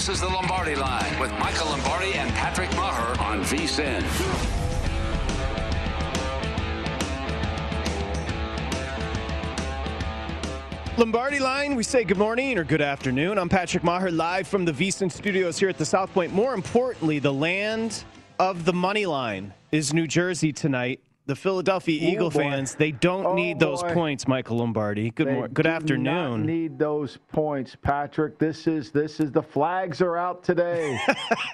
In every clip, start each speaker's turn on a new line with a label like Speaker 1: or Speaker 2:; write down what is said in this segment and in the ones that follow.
Speaker 1: This is the Lombardi Line with Michael Lombardi and Patrick Maher on VSIN.
Speaker 2: Lombardi line, we say good morning or good afternoon. I'm Patrick Maher, live from the VSIN studios here at the South Point. More importantly, the land of the money line is New Jersey tonight. The Philadelphia
Speaker 3: Ooh,
Speaker 2: Eagle
Speaker 3: boy.
Speaker 2: fans, they don't
Speaker 3: Oh,
Speaker 2: need those
Speaker 3: boy.
Speaker 2: points, Michael Lombardi. Good
Speaker 3: They
Speaker 2: mor- good afternoon.
Speaker 3: Need those points, Patrick. This is this is the flags are out today.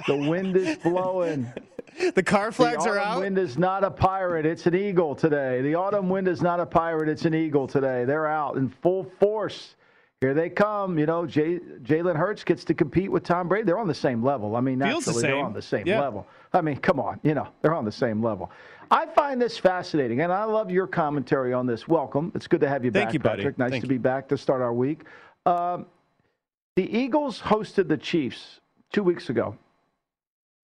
Speaker 3: the wind is blowing.
Speaker 2: The car flags
Speaker 3: the
Speaker 2: are
Speaker 3: autumn
Speaker 2: out?
Speaker 3: wind is not a pirate; it's an eagle today. The autumn wind is not a pirate; it's an eagle today. They're out in full force. Here they come. You know, Jay, Jalen Hurts gets to compete with Tom Brady. They're on the same level. I mean,
Speaker 2: the
Speaker 3: naturally, they're on the same
Speaker 2: Yeah.
Speaker 3: level. I mean, come on. You know, they're on the same level. I find this fascinating, and I love your commentary on this. Welcome. It's good to have you
Speaker 2: Thank
Speaker 3: back,
Speaker 2: you, buddy.
Speaker 3: Patrick. Nice
Speaker 2: Thank
Speaker 3: to be back to start our week. Um, the Eagles hosted the Chiefs two weeks ago.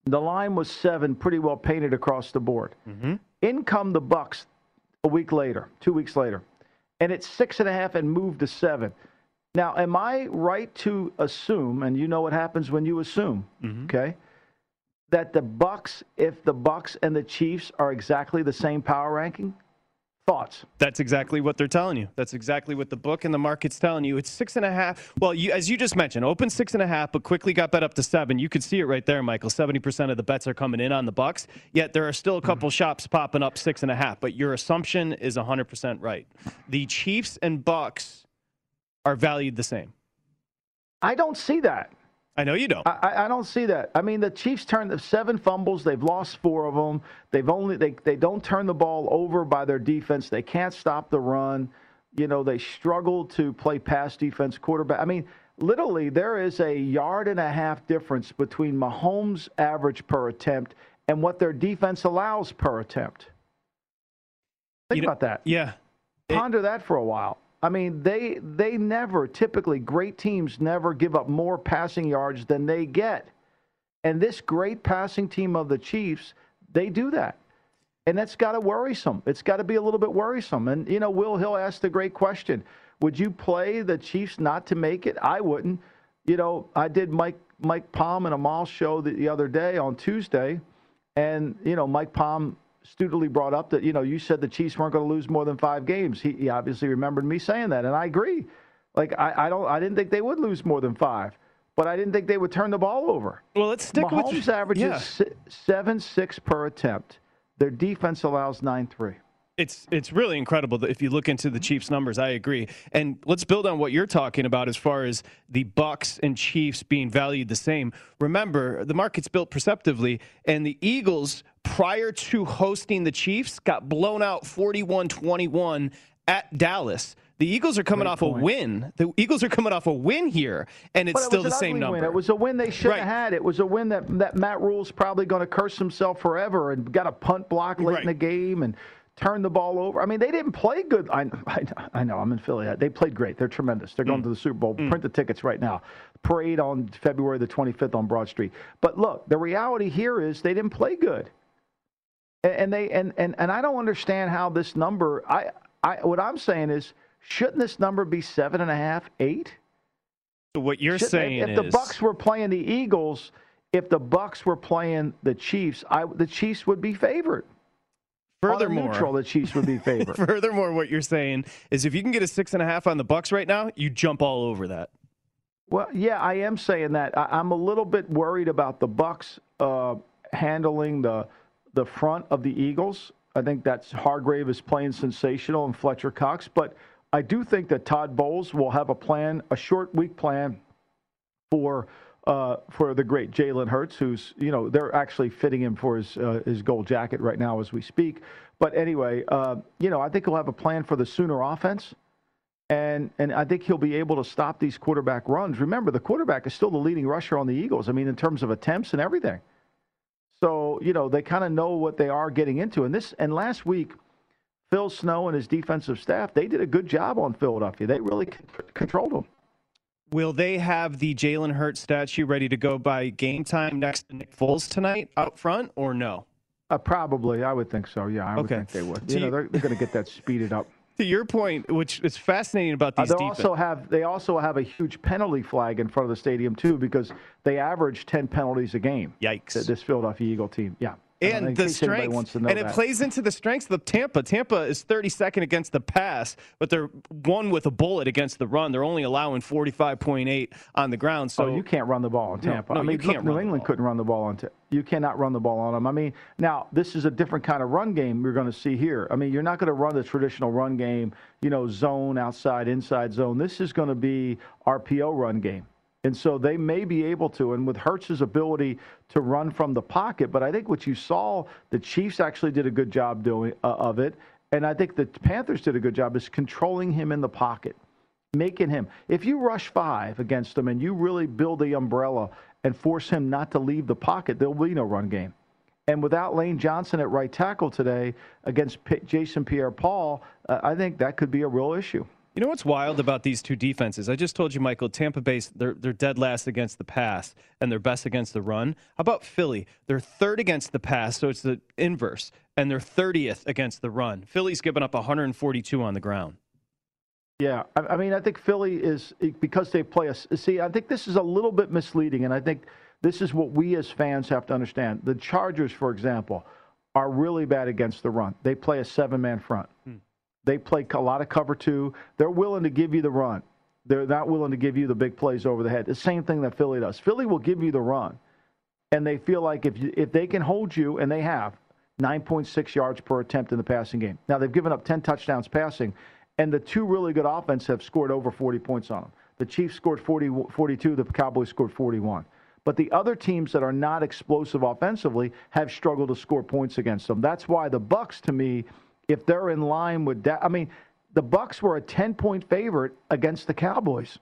Speaker 3: The line was seven, pretty well painted across the board.
Speaker 2: Mm-hmm.
Speaker 3: In come the Bucks a week later, two weeks later, and it's six and a half and moved to seven. Now, am I right to assume, and you know what happens when you assume,
Speaker 2: Mm-hmm.
Speaker 3: okay, that the Bucks, if the Bucks and the Chiefs are exactly the same power ranking, thoughts?
Speaker 2: That's exactly what they're telling you. That's exactly what the book and the market's telling you. It's six and a half. Well, you, as you just mentioned, open six and a half, but quickly got bet up to seven. You could see it right there, Michael. Seventy percent of the bets are coming in on the Bucks. Yet there are still a couple mm-hmm. shops popping up six and a half. But your assumption is hundred percent right. The Chiefs and Bucks are valued the same.
Speaker 3: I don't see that.
Speaker 2: I know you don't.
Speaker 3: I, I- don't see that. I mean, the Chiefs turned the seven fumbles. They've lost four of them. They've only they they don't turn the ball over by their defense. They can't stop the run. You know, they struggle to play pass defense quarterback. I mean, literally, there is a yard and a half difference between Mahomes' average per attempt and what their defense allows per attempt. Think
Speaker 2: You know-
Speaker 3: about that.
Speaker 2: Yeah.
Speaker 3: Ponder that for a while. I mean, they they never typically great teams never give up more passing yards than they get. And this great passing team of the Chiefs, they do that. And that's got to worrisome. It's got to be a little bit worrisome. And you know, Will Hill asked the great question: Would you play the Chiefs not to make it? I wouldn't. You know, I did Mike Mike Palm and Amal show the, the other day on Tuesday, and you know, Mike Palm astutely brought up that you know you said the Chiefs weren't going to lose more than five games. He, he obviously remembered me saying that, and I agree. Like I, I don't I didn't think they would lose more than five, but I didn't think they would turn the ball over.
Speaker 2: Well, let's stick with
Speaker 3: Mahomes averages
Speaker 2: yeah.
Speaker 3: seven six per attempt. Their defense allows nine three.
Speaker 2: It's it's really incredible that if you look into the Chiefs numbers, I agree. And let's build on what you're talking about as far as the Bucks and Chiefs being valued the same. Remember, the market's built perceptively, and the Eagles prior to hosting the Chiefs got blown out 41-21 at Dallas. The Eagles are coming
Speaker 3: Great
Speaker 2: off
Speaker 3: point.
Speaker 2: a win. The Eagles are coming off a win here, and it's
Speaker 3: it
Speaker 2: still the same number.
Speaker 3: Win. It was a win they should
Speaker 2: Right.
Speaker 3: have had. It was a win that, that Matt Rhule's probably going to curse himself forever and got a punt block late in the game and turn the ball over. I mean, they didn't play good. I, I, I know. I'm in Philly. They played great. They're tremendous. They're going
Speaker 2: Mm.
Speaker 3: to the Super Bowl. Print the tickets right now. Parade on February the 25th on Broad Street. But look, the reality here is they didn't play good. And, they and, and and I don't understand how this number. I I what I'm saying is, shouldn't this number be seven and a half, eight?
Speaker 2: So what you're
Speaker 3: Shouldn't-
Speaker 2: saying
Speaker 3: if,
Speaker 2: is
Speaker 3: if the Bucks were playing the Eagles, if the Bucks were playing the Chiefs, I the Chiefs would be favored.
Speaker 2: Furthermore,
Speaker 3: neutral, the Chiefs would be favored.
Speaker 2: Furthermore, what you're saying is if you can get a six and a half on the Bucks right now, you jump all over that.
Speaker 3: Well, yeah, I am saying that. I, I'm a little bit worried about the Bucks uh, handling the the front of the Eagles. I think that's Hargrave is playing sensational and Fletcher Cox, but I do think that Todd Bowles will have a plan, a short week plan for uh, for the great Jalen Hurts, who's you know they're actually fitting him for his uh, his gold jacket right now as we speak. But anyway, uh, you know I think he'll have a plan for the Sooner offense and and I think he'll be able to stop these quarterback runs. Remember, the quarterback is still the leading rusher on the Eagles. I mean, in terms of attempts and everything. So you know they kind of know what they are getting into. And this and last week, Phil Snow and his defensive staff they did a good job on Philadelphia. They really controlled them.
Speaker 2: Will they have the Jalen Hurts statue ready to go by game time next to Nick Foles tonight out front, or no?
Speaker 3: Uh, probably, I would think so. Yeah, I would
Speaker 2: Okay.
Speaker 3: think they would. You know, they're, they're going to get that speeded up.
Speaker 2: To your point, which is fascinating about
Speaker 3: Uh,
Speaker 2: these
Speaker 3: they also have they also have a huge penalty flag in front of the stadium too because they average ten penalties a game.
Speaker 2: Yikes!
Speaker 3: This Philadelphia Eagle team, yeah.
Speaker 2: And the strength,
Speaker 3: wants to know
Speaker 2: and it plays into the strengths of Tampa. Tampa is 32nd against the pass, but they're one with a bullet against the run. They're only allowing 45.8 on the ground. So
Speaker 3: oh, you can't run the ball on Tampa.
Speaker 2: no,
Speaker 3: I
Speaker 2: you
Speaker 3: mean,
Speaker 2: can't
Speaker 3: look, New England couldn't run the ball on. Ta- you cannot run the ball on them. I mean, now this is a different kind of run game we're going to see here. I mean, you're not going to run the traditional run game. You know, zone outside, inside zone. This is going to be RPO run game. And so they may be able to, and with Hurts's ability to run from the pocket, but I think what you saw, the Chiefs actually did a good job doing uh, of it, and I think the Panthers did a good job is controlling him in the pocket making him. If you rush five against him and you really build the umbrella and force him not to leave the pocket, there'll be no run game. And without Lane Johnson at right tackle today against P- Jason Pierre-Paul, uh, I think that could be a real issue.
Speaker 2: You know what's wild about these two defenses? I just told you, Michael, Tampa Bay, they're, they're dead last against the pass and they're best against the run. How about Philly? They're third against the pass, so it's the inverse, and they're 30th against the run. Philly's given up 142 on the ground.
Speaker 3: Yeah, I, I mean, I think Philly is because they play us. See, I think this is a little bit misleading, and I think this is what we as fans have to understand. The Chargers, for example, are really bad against the run. They play a seven-man front. Hmm. They play a lot of cover two. They're willing to give you the run. They're not willing to give you the big plays over the head. The same thing that Philly does. Philly will give you the run, and they feel like if you, if they can hold you, and they have 9.6 yards per attempt in the passing game. Now they've given up 10 touchdowns passing, and the two really good offenses have scored over 40 points on them. The Chiefs scored 40, 42. The Cowboys scored 41. But the other teams that are not explosive offensively have struggled to score points against them. That's why the Bucks, to me, if they're in line with that, I mean, the Bucks were a 10 point favorite against the Cowboys.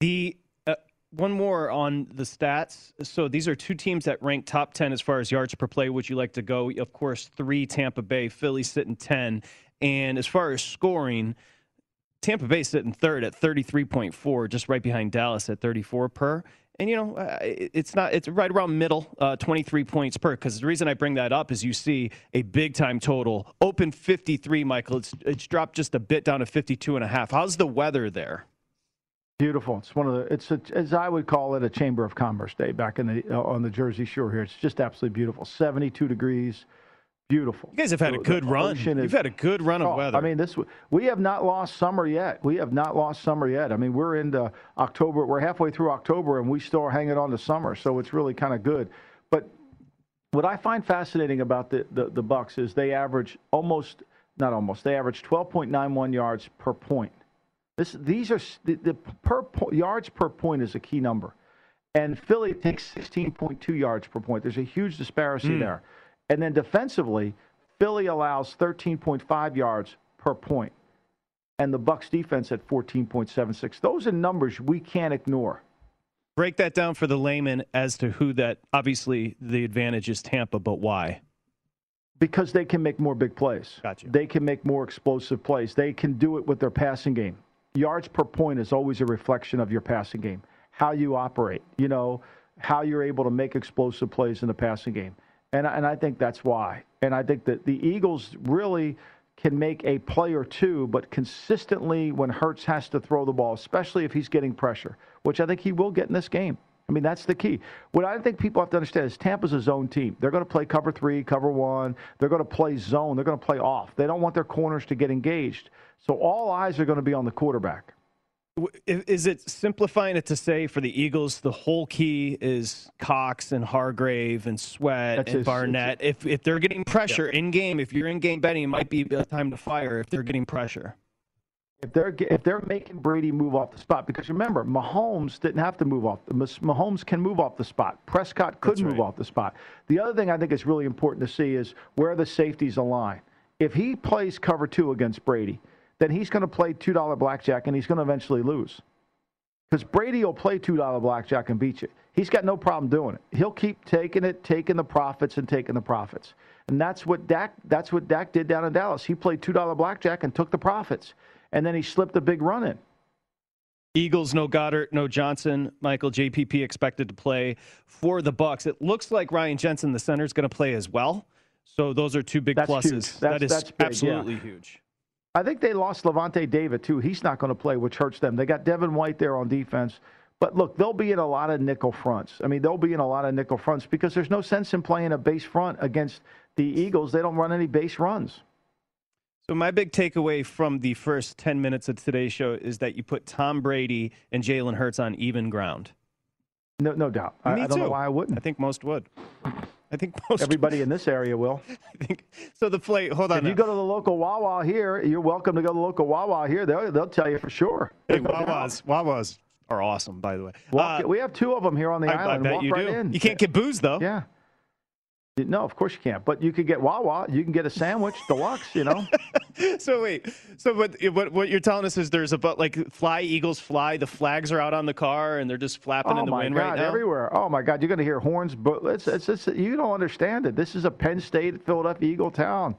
Speaker 2: The uh, one more on the stats. So these are two teams that rank top 10 as far as yards per play. Would you like to go? Of course, three Tampa Bay, Philly sitting 10. And as far as scoring, Tampa Bay sitting third at 33.4, just right behind Dallas at 34 per. And you know, uh, it's not it's right around middle, uh, 23 points per. Because the reason I bring that up is you see a big time total open 53. Michael, it's it's dropped just a bit down to 52 and a half. How's the weather there?
Speaker 3: Beautiful. It's one of the. It's a, as I would call it a Chamber of Commerce day back in the uh, on the Jersey Shore here. It's just absolutely beautiful. Seventy-two degrees, beautiful.
Speaker 2: You guys have had a good run.
Speaker 3: is-
Speaker 2: You've had a good run of
Speaker 3: Oh,
Speaker 2: weather.
Speaker 3: I mean, this we have not lost summer yet. We have not lost summer yet. I mean, we're into October. We're halfway through October, and we still are hanging on to summer. So it's really kind of good. But what I find fascinating about the, the, the Bucks is they average almost not almost they average 12.91 yards per point. This these are the, the per po, yards per point is a key number, and Philly takes 16.2 yards per point. There's a huge disparity mm. there, and then defensively, Philly allows 13.5 yards per point, and the Bucks defense at 14.76. Those are numbers we can't ignore
Speaker 2: break that down for the layman as to who that obviously the advantage is Tampa, but why?
Speaker 3: Because they can make more big plays.
Speaker 2: Gotcha.
Speaker 3: They can make more explosive plays. They can do it with their passing game. Yards per point is always a reflection of your passing game, how you operate, you know, how you're able to make explosive plays in the passing game. And, and I think that's why. And I think that the Eagles really can make a play or two, but consistently when Hurts has to throw the ball, especially if he's getting pressure, which I think he will get in this game. I mean, that's the key. What I think people have to understand is Tampa's a zone team. They're going to play cover three, cover one. They're going to play zone. They're going to play off. They don't want their corners to get engaged. So all eyes are going to be on the quarterback.
Speaker 2: Is it simplifying it to say for the Eagles the whole key is Cox and Hargrave and Sweat That's and his, Barnett? If if they're getting pressure yeah. in game, if you're in game betting, it might be a time to fire if they're getting pressure.
Speaker 3: If they're if they're making Brady move off the spot, because remember Mahomes didn't have to move off. Mahomes can move off the spot. Prescott could That's move right. off the spot. The other thing I think is really important to see is where the safeties align. If he plays cover two against Brady then he's going to play $2 blackjack and he's going to eventually lose. Because Brady will play $2 blackjack and beat you. He's got no problem doing it. He'll keep taking it, taking the profits, and taking the profits. And that's what Dak, that's what Dak did down in Dallas. He played $2 blackjack and took the profits. And then he slipped a big run in.
Speaker 2: Eagles, no Goddard, no Johnson. Michael JPP expected to play for the Bucks. It looks like Ryan Jensen, the center, is going to play as well. So those are two big
Speaker 3: that's
Speaker 2: pluses.
Speaker 3: Huge. That's,
Speaker 2: that is
Speaker 3: that's big,
Speaker 2: absolutely
Speaker 3: yeah.
Speaker 2: huge.
Speaker 3: I think they lost Lavonte David too. He's not going to play, which hurts them. They got Devin White there on defense. But look, they'll be in a lot of nickel fronts. I mean, they'll be in a lot of nickel fronts because there's no sense in playing a base front against the Eagles. They don't run any base runs.
Speaker 2: So my big takeaway from the first 10 minutes of today's show is that you put Tom Brady and Jalen Hurts on even ground.
Speaker 3: No, no doubt.
Speaker 2: Me
Speaker 3: I, I don't
Speaker 2: too.
Speaker 3: know why I wouldn't.
Speaker 2: I think most would. I think most
Speaker 3: everybody in this area will.
Speaker 2: I think so. The play. Hold on.
Speaker 3: If you go to the local Wawa here, you're welcome to go to the local Wawa here. They'll they'll tell you for sure.
Speaker 2: Hey, Wawas, Wawas are awesome, by the way.
Speaker 3: Walk, uh, we have two of them here on the
Speaker 2: I,
Speaker 3: island.
Speaker 2: I bet
Speaker 3: Walk
Speaker 2: you
Speaker 3: right
Speaker 2: do.
Speaker 3: In.
Speaker 2: You can't get booze though.
Speaker 3: Yeah. No, of course you can't. But you could get Wawa. You can get a sandwich, deluxe. You know.
Speaker 2: so wait. So what, what? What you're telling us is there's a but like fly Eagles fly. The flags are out on the car and they're just flapping
Speaker 3: oh
Speaker 2: in the wind
Speaker 3: God,
Speaker 2: right now.
Speaker 3: Everywhere. Oh my God, you're going to hear horns. But it's, it's, it's, you don't understand it. This is a Penn State, Philadelphia Eagle town.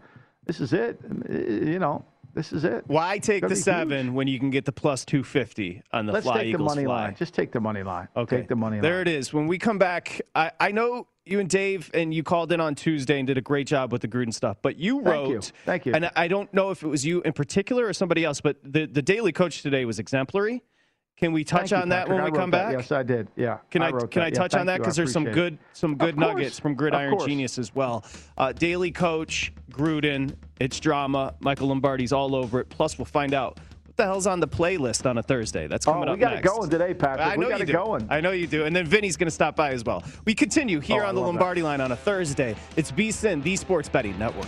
Speaker 3: This is it. You know. This is it.
Speaker 2: Why take the seven
Speaker 3: huge.
Speaker 2: when you can get the plus two fifty on the
Speaker 3: Let's
Speaker 2: fly
Speaker 3: take
Speaker 2: Eagles
Speaker 3: the money
Speaker 2: fly?
Speaker 3: line. Just take the money line.
Speaker 2: Okay.
Speaker 3: Take the money line.
Speaker 2: There it is. When we come back, I, I know you and Dave and you called in on Tuesday and did a great job with the Gruden stuff. But you
Speaker 3: Thank
Speaker 2: wrote,
Speaker 3: you. Thank you.
Speaker 2: and I don't know if it was you in particular or somebody else, but the the Daily Coach today was exemplary. Can we touch
Speaker 3: Thank
Speaker 2: on
Speaker 3: you,
Speaker 2: that when we come
Speaker 3: that.
Speaker 2: back?
Speaker 3: Yes, I did. Yeah.
Speaker 2: Can I,
Speaker 3: wrote
Speaker 2: can
Speaker 3: that.
Speaker 2: I
Speaker 3: Yeah,
Speaker 2: touch on that because there's some good some good nuggets from Gridiron. Genius as well. Uh, Daily Coach Gruden, it's drama. Michael Lombardi's all over it. Plus, we'll find out what the hell's on the playlist on a Thursday. That's coming
Speaker 3: oh,
Speaker 2: up
Speaker 3: we got
Speaker 2: next.
Speaker 3: it going today, Patrick.
Speaker 2: I
Speaker 3: we got
Speaker 2: you
Speaker 3: it
Speaker 2: do.
Speaker 3: going.
Speaker 2: I know you do. And then Vinny's going to stop by as well. We continue oh, here
Speaker 3: Oh, I
Speaker 2: on the
Speaker 3: love that.
Speaker 2: Lombardi line on a Thursday. It's VSIN, the Sports Betting Network.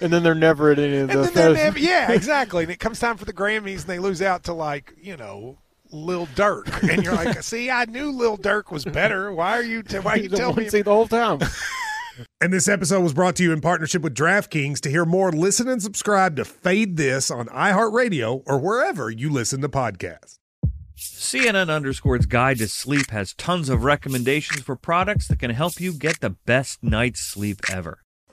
Speaker 4: And then they're never at any of
Speaker 5: And
Speaker 4: the.
Speaker 5: then they're never, yeah, exactly. And it comes time for the Grammys, and they lose out to like you know Lil Durk, and you're like, see, I knew Lil Durk was better. Why are you? T- why are you
Speaker 4: Don't
Speaker 5: telling me?
Speaker 4: to see the whole time.
Speaker 6: And this episode was brought to you in partnership with DraftKings. To hear more, listen and subscribe to Fade This on iHeartRadio or wherever you listen to podcasts.
Speaker 7: CNN Underscore's Guide to Sleep has tons of recommendations for products that can help you get the best night's sleep ever.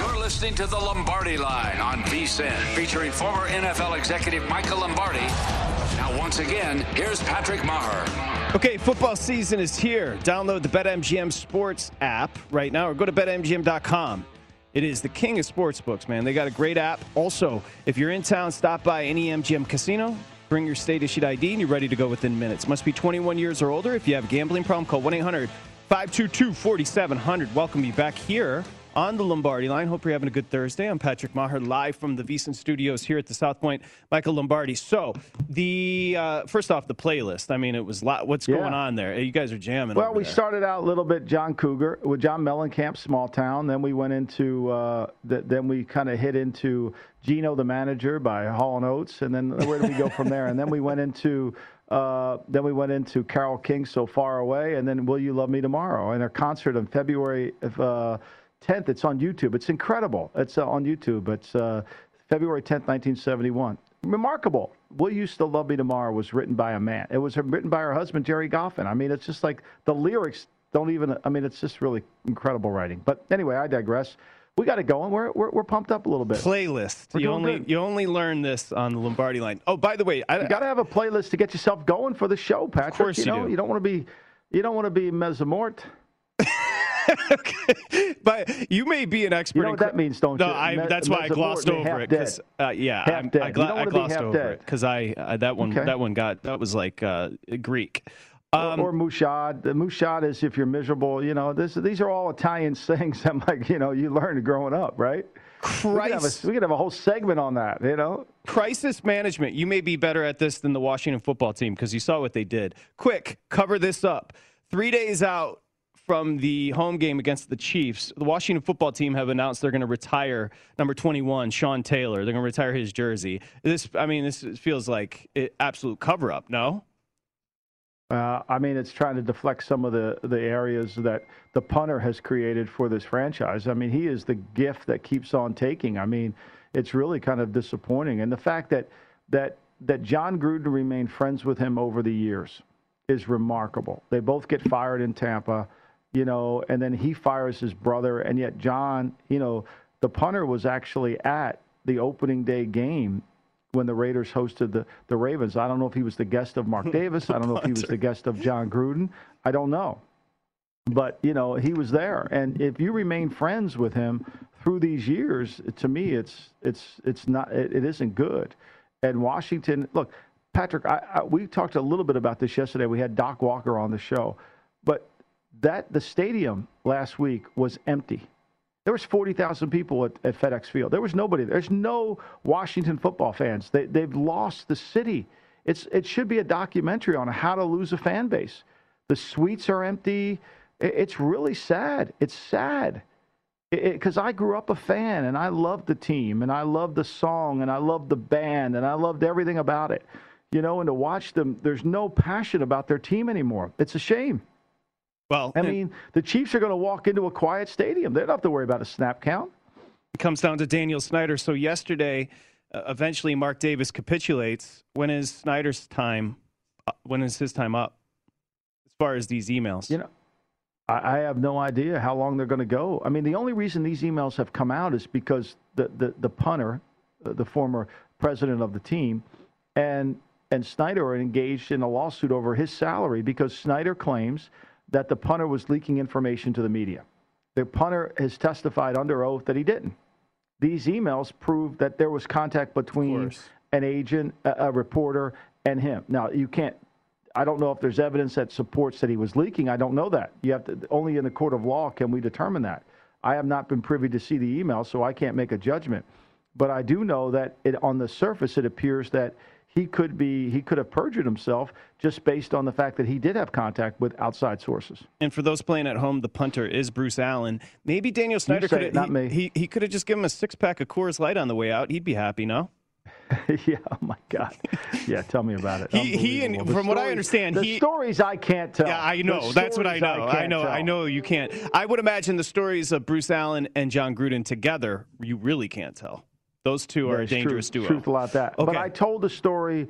Speaker 1: You're listening to the Lombardi Line on VSIN, featuring former NFL executive Michael Lombardi. Now, once again, here's Patrick Maher.
Speaker 2: Okay, football season is here. Download the BetMGM Sports app right now or go to betmgm.com. It is the king of sports books, man. They got a great app. Also, if you're in town, stop by any MGM casino, bring your state issued ID, and you're ready to go within minutes. Must be 21 years or older. If you have a gambling problem, call 1 800 522 4700. Welcome you back here on the Lombardi line. Hope you're having a good Thursday. I'm Patrick Maher, live from the VSiN studios here at the South Point. Michael Lombardi. So, the uh, first off, the playlist. I mean, it was lot, what's
Speaker 3: Yeah.
Speaker 2: going on there? You guys are jamming.
Speaker 3: Well, we
Speaker 2: there.
Speaker 3: started out a little bit John Cougar with John Mellencamp, Small Town. Then we went into, uh, th- then we kind of hit into Gino the Manager by Hall and Oates, and then where did we go from there? And then we went into, uh, then we went into Carole King, So Far Away, and then Will You Love Me Tomorrow, and our concert on February uh, 10th. It's on YouTube. It's incredible. It's uh, on YouTube. It's uh, February 10th, 1971. Remarkable. Will You Still Love Me Tomorrow was written by a man. It was written by her husband, Gerry Goffin. I mean, it's just like the lyrics don't even, I mean, it's just really incredible writing. But anyway, I digress. We got it going. We're, we're, we're pumped up a little bit.
Speaker 2: playlist.
Speaker 3: We're
Speaker 2: You only
Speaker 3: good.
Speaker 2: you only learn this on the Lombardi line. Oh, by the way, I,
Speaker 3: You got to have a playlist to get yourself going for the show, Patrick.
Speaker 2: Of course you
Speaker 3: know,
Speaker 2: do.
Speaker 3: you don't want to be, you don't want to be mesomort.
Speaker 2: but you may be an expert.
Speaker 3: You know
Speaker 2: in
Speaker 3: what
Speaker 2: cr-
Speaker 3: that means, don't
Speaker 2: no,
Speaker 3: you?
Speaker 2: I,
Speaker 3: Me-
Speaker 2: that's why I glossed over it. 'cause. Uh, yeah,
Speaker 3: Half
Speaker 2: I'm-
Speaker 3: dead.
Speaker 2: I, gla- I glossed over
Speaker 3: dead.
Speaker 2: it because I uh, that one
Speaker 3: Okay.
Speaker 2: that one got that was like uh, Greek. Um,
Speaker 3: or, or mushad. The mushad is if you're miserable. You know, this, these are all Italian sayings that, like, you know, you learned growing up, right? We we could have a whole segment on that, you know?
Speaker 2: Crisis management. You may be better at this than the Washington football team because you saw what they did. Quick, cover this up. Three days out from the home game against the Chiefs, the Washington football team have announced they're going to retire number 21, Sean Taylor. They're going to retire his jersey. This, I mean, this feels like it, absolute cover up. No.
Speaker 3: Uh, I mean, it's trying to deflect some of the, the areas that the punter has created for this franchise. I mean, he is the gift that keeps on taking. I mean, it's really kind of disappointing. And the fact that that that John Gruden remained friends with him over the years is remarkable. They both get fired in Tampa, you know, and then he fires his brother, and yet John, you know, the punter was actually at the opening day game when the Raiders hosted the, the Ravens. I don't know if he was the guest of Mark Davis. I don't know if he was the guest of John Gruden. I don't know. but you know he was there, and if you remain friends with him through these years, to me, it's it's it's not it, it isn't good. And Washington, look, Patrick, I, I, we talked a little bit about this yesterday. We had Doc Walker on the show, but that the stadium last week was empty. There was 40,000 people at, at, FedEx Field. There was nobody. There's no Washington football fans. They, they've lost the city. It's, it should be a documentary on how to lose a fan base. The suites are empty. It, it's really sad. It's sad. Because I grew up a fan and I loved the team and I loved the song and I loved the band and I loved everything about it. You know, and to watch them, there's no passion about their team anymore. It's a shame.
Speaker 2: Well,
Speaker 3: I mean, the Chiefs are going to walk into a quiet stadium. They don't have to worry about a snap count.
Speaker 2: It comes down to Daniel Snyder. So yesterday, uh, eventually, Mark Davis capitulates. When is Snyder's time? Uh, when is his time up? As far as these emails,
Speaker 3: you know, I, I have no idea how long they're going to go. I mean, the only reason these emails have come out is because the the, the punter, uh, the former president of the team, and and Snyder are engaged in a lawsuit over his salary because Snyder claims that the punter was leaking information to the media. The punter has testified under oath that he didn't. These emails prove that there was contact between an agent, a, a reporter, and him. Now, you can't I don't know if there's evidence that supports that he was leaking. I don't know that. You have to only in the court of law can we determine that. I have not been privy to see the email, so I can't make a judgment. But I do know that it, on the surface, it appears that he could be he could have perjured himself just based on the fact that he did have contact with outside sources.
Speaker 2: And for those playing at home, the punter is Bruce Allen. Maybe Daniel Snyder could have,
Speaker 3: not
Speaker 2: he,
Speaker 3: me.
Speaker 2: he, he could have just given him a six pack of Coors Light on the way out. He'd be happy, no?
Speaker 3: yeah. Oh my God. Yeah. Tell me about it.
Speaker 2: he, he and from what I understand,
Speaker 3: the
Speaker 2: he,
Speaker 3: stories I can't tell.
Speaker 2: Yeah, I know.
Speaker 3: The
Speaker 2: That's what I know.
Speaker 3: I,
Speaker 2: I, know.
Speaker 3: Tell.
Speaker 2: I know you can't. I would imagine the stories of Bruce Allen and John Gruden together, you really can't tell. Those two are
Speaker 3: There's
Speaker 2: a dangerous
Speaker 3: truth,
Speaker 2: duo.
Speaker 3: Truth about that.
Speaker 2: Okay.
Speaker 3: But I told the story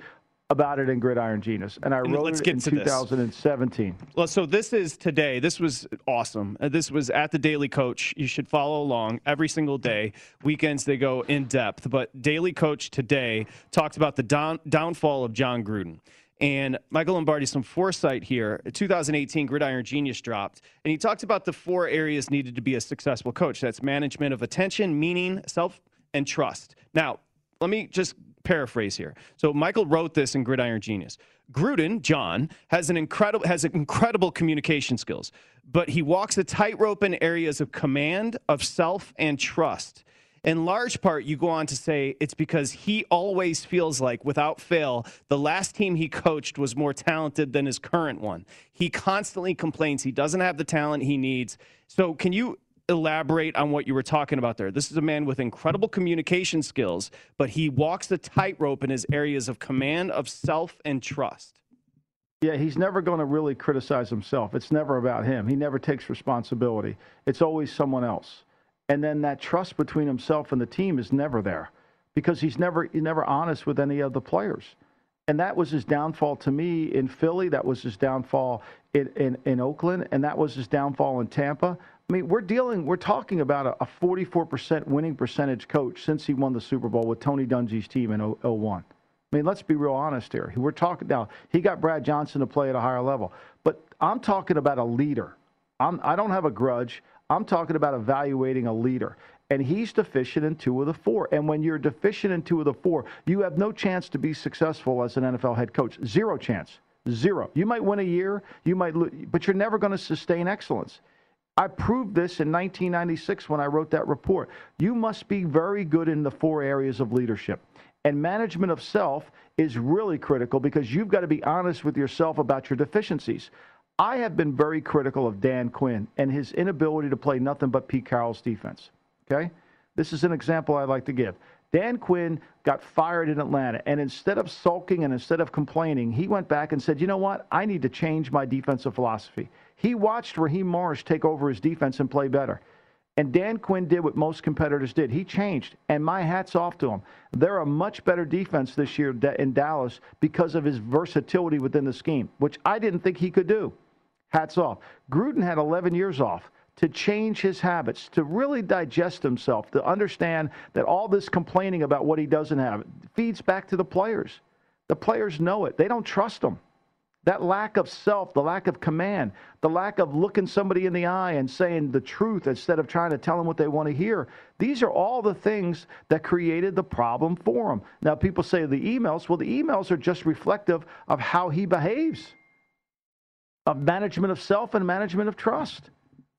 Speaker 3: about it in Gridiron Genius, and I wrote
Speaker 2: let's
Speaker 3: it
Speaker 2: get
Speaker 3: in
Speaker 2: to this.
Speaker 3: 2017.
Speaker 2: Well, so this is today. This was awesome. Uh, This was at the Daily Coach. You should follow along every single day. Weekends they go in depth, but Daily Coach today talked about the down, downfall of John Gruden. And Michael Lombardi, some foresight here. 2018 Gridiron Genius dropped, and he talked about the four areas needed to be a successful coach. That's management of attention, meaning, self, and trust. Now, let me just paraphrase here. So Michael wrote this in Gridiron Genius. Gruden, John, has an incredible has incredible communication skills, but he walks a tightrope in areas of command, of self, and trust. In large part, you go on to say it's because he always feels like, without fail, the last team he coached was more talented than his current one. He constantly complains he doesn't have the talent he needs. So, can you elaborate on what you were talking about there? This is a man with incredible communication skills, but he walks the tightrope in his areas of command, of self, and trust.
Speaker 3: Yeah, he's never going to really criticize himself. It's never about him. He never takes responsibility. It's always someone else. And then that trust between himself and the team is never there because he's never he's never honest with any of the players. And that was his downfall to me in Philly. That was his downfall in, in, in Oakland. And that was his downfall in Tampa. I mean, we're dealing, we're talking about a, a 44% winning percentage coach since he won the Super Bowl with Tony Dungy's team in 01. I mean, let's be real honest here. We're talking now. He got Brad Johnson to play at a higher level, but I'm talking about a leader. I'm, I don't have a grudge. I'm talking about evaluating a leader, and he's deficient in two of the four. And when you're deficient in two of the four, you have no chance to be successful as an NFL head coach. Zero chance. Zero. You might win a year, you might, lose, but you're never going to sustain excellence. I proved this in 1996 when I wrote that report. You must be very good in the four areas of leadership. And management of self is really critical because you've got to be honest with yourself about your deficiencies. I have been very critical of Dan Quinn and his inability to play nothing but Pete Carroll's defense. Okay? This is an example I'd like to give. Dan Quinn got fired in Atlanta, and instead of sulking and instead of complaining, he went back and said, You know what? I need to change my defensive philosophy. He watched Raheem Morris take over his defense and play better. And Dan Quinn did what most competitors did. He changed, and my hat's off to him. They're a much better defense this year in Dallas because of his versatility within the scheme, which I didn't think he could do. Hats off. Gruden had 11 years off to change his habits, to really digest himself, to understand that all this complaining about what he doesn't have feeds back to the players. The players know it. They don't trust him. That lack of self, the lack of command, the lack of looking somebody in the eye and saying the truth instead of trying to tell them what they want to hear. These are all the things that created the problem for him. Now, people say the emails. Well, the emails are just reflective of how he behaves, of management of self and management of trust.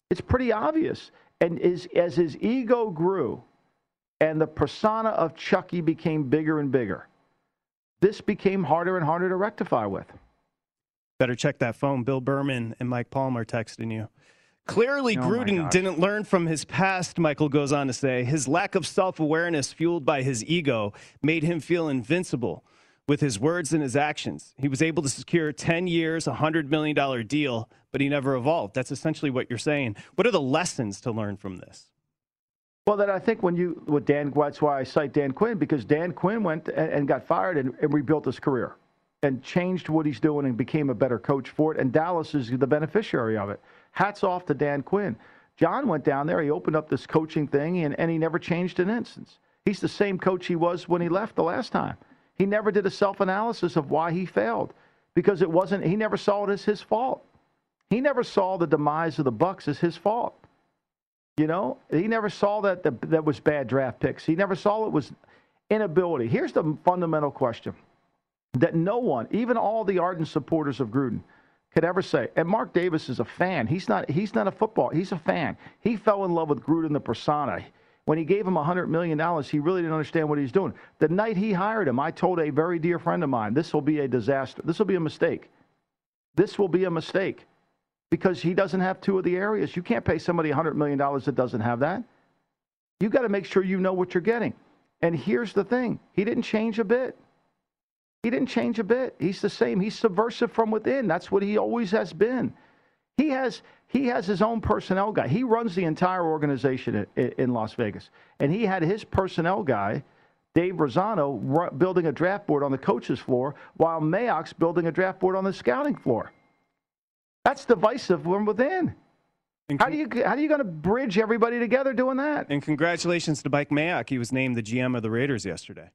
Speaker 3: It's pretty obvious. And as, as his ego grew and the persona of Chucky became bigger and bigger, this became harder and harder to rectify with.
Speaker 2: Better check that phone. Bill Berman and Mike Palmer texting you. Clearly,
Speaker 3: Oh,
Speaker 2: Gruden didn't learn from his past, Michael goes on to say. His lack of self awareness, fueled by his ego, made him feel invincible with his words and his actions. He was able to secure 10 years, a $100 million deal, but he never evolved. That's essentially what you're saying. What are the lessons to learn from this?
Speaker 3: Well, then I think when you with Dan, that's why I cite Dan Quinn because Dan Quinn went and, and got fired and, and rebuilt his career and changed what he's doing and became a better coach for it. And Dallas is the beneficiary of it. Hats off to Dan Quinn. John went down there. He opened up this coaching thing and, and he never changed an instance. He's the same coach he was when he left the last time. He never did a self analysis of why he failed because it wasn't. He never saw it as his fault. He never saw the demise of the Bucks as his fault. You know, he never saw that the, that was bad draft picks. He never saw it was inability. Here's the fundamental question that no one, even all the ardent supporters of Gruden, could ever say. And Mark Davis is a fan. He's not. He's not a football. He's a fan. He fell in love with Gruden, the persona. When he gave him $100 million, he really didn't understand what he's doing. The night he hired him, I told a very dear friend of mine, this will be a disaster. This will be a mistake. This will be a mistake because he doesn't have two of the areas. You can't pay somebody $100 million that doesn't have that. You've got to make sure you know what you're getting. And here's the thing he didn't change a bit. He didn't change a bit. He's the same. He's subversive from within. That's what he always has been. He has he has his own personnel guy. He runs the entire organization in, in Las Vegas, and he had his personnel guy, Dave Razzano, building a draft board on the coaches floor, while Mayock's building a draft board on the scouting floor. That's divisive from within. How do you how are you going to bridge everybody together doing that?
Speaker 2: And congratulations to Mike Mayock. He was named the GM of the Raiders yesterday.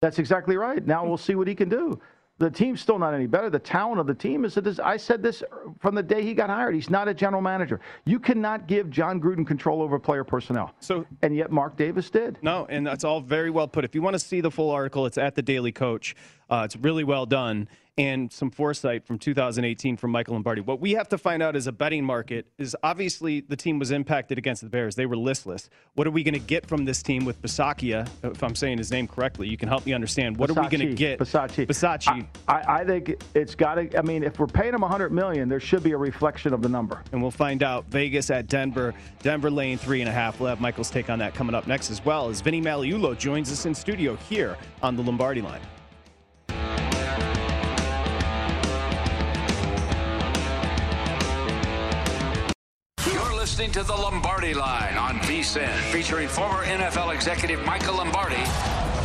Speaker 3: That's exactly right. Now we'll see what he can do. The team's still not any better. The talent of the team is. is I said this from the day he got hired. He's not a general manager. You cannot give John Gruden control over player personnel.
Speaker 2: So,
Speaker 3: and yet Mark Davis did.
Speaker 2: No, and that's all very well put. If you want to see the full article, it's at the Daily Coach. Uh, it's really well done and some foresight from 2018 from Michael Lombardi. What we have to find out as a betting market is obviously the team was impacted against the Bears. They were listless. What are we going to get from this team with Basakia? If I'm saying his name correctly, you can help me understand. What are we going to get?
Speaker 3: Versace.
Speaker 2: Basachi.
Speaker 3: I, I think it's got to. I mean, if we're paying him 100 million, there should be a reflection of the number.
Speaker 2: And we'll find out. Vegas at Denver. Denver laying three and a half. We'll have Michael's take on that coming up next as well as Vinny Magliulo joins us in studio here on the Lombardi line.
Speaker 1: Listening to the Lombardi Line on VSIN, featuring former NFL executive Michael Lombardi.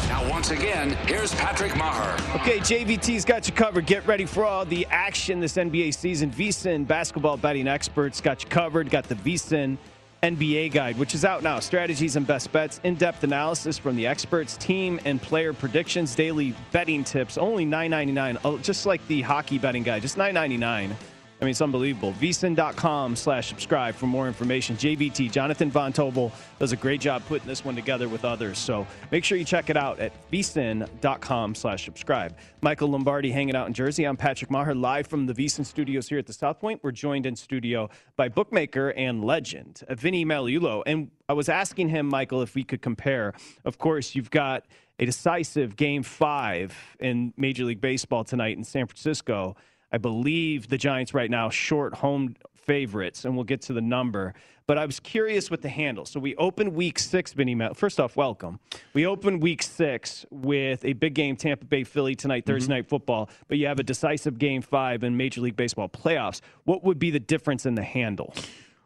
Speaker 1: Now, once again, here's Patrick Maher.
Speaker 2: Okay, JVT's got you covered. Get ready for all the action this NBA season. VSIN basketball betting experts got you covered. Got the VSIN NBA guide, which is out now. Strategies and best bets, in-depth analysis from the experts, team and player predictions, daily betting tips. Only $9.99. Oh, uh, just like the hockey betting guide, just $9.99. I mean, it's unbelievable. VSIN.com slash subscribe for more information. JVT, Jonathan Von Tobel, does a great job putting this one together with others. So make sure you check it out at VSIN.com slash subscribe. Michael Lombardi hanging out in Jersey. I'm Patrick Maher, live from the VSIN studios here at the South Point. We're joined in studio by bookmaker and legend, Vinny Magliulo. And I was asking him, Michael, if we could compare. Of course, you've got a decisive game five in Major League Baseball tonight in San Francisco. I believe the Giants right now short home favorites, and we'll get to the number. But I was curious with the handle. So we open week six, Vinny. Mel- First off, welcome. We open week six with a big game, Tampa Bay Philly tonight, mm-hmm. Thursday night football. But you have a decisive game five in Major League Baseball playoffs. What would be the difference in the handle?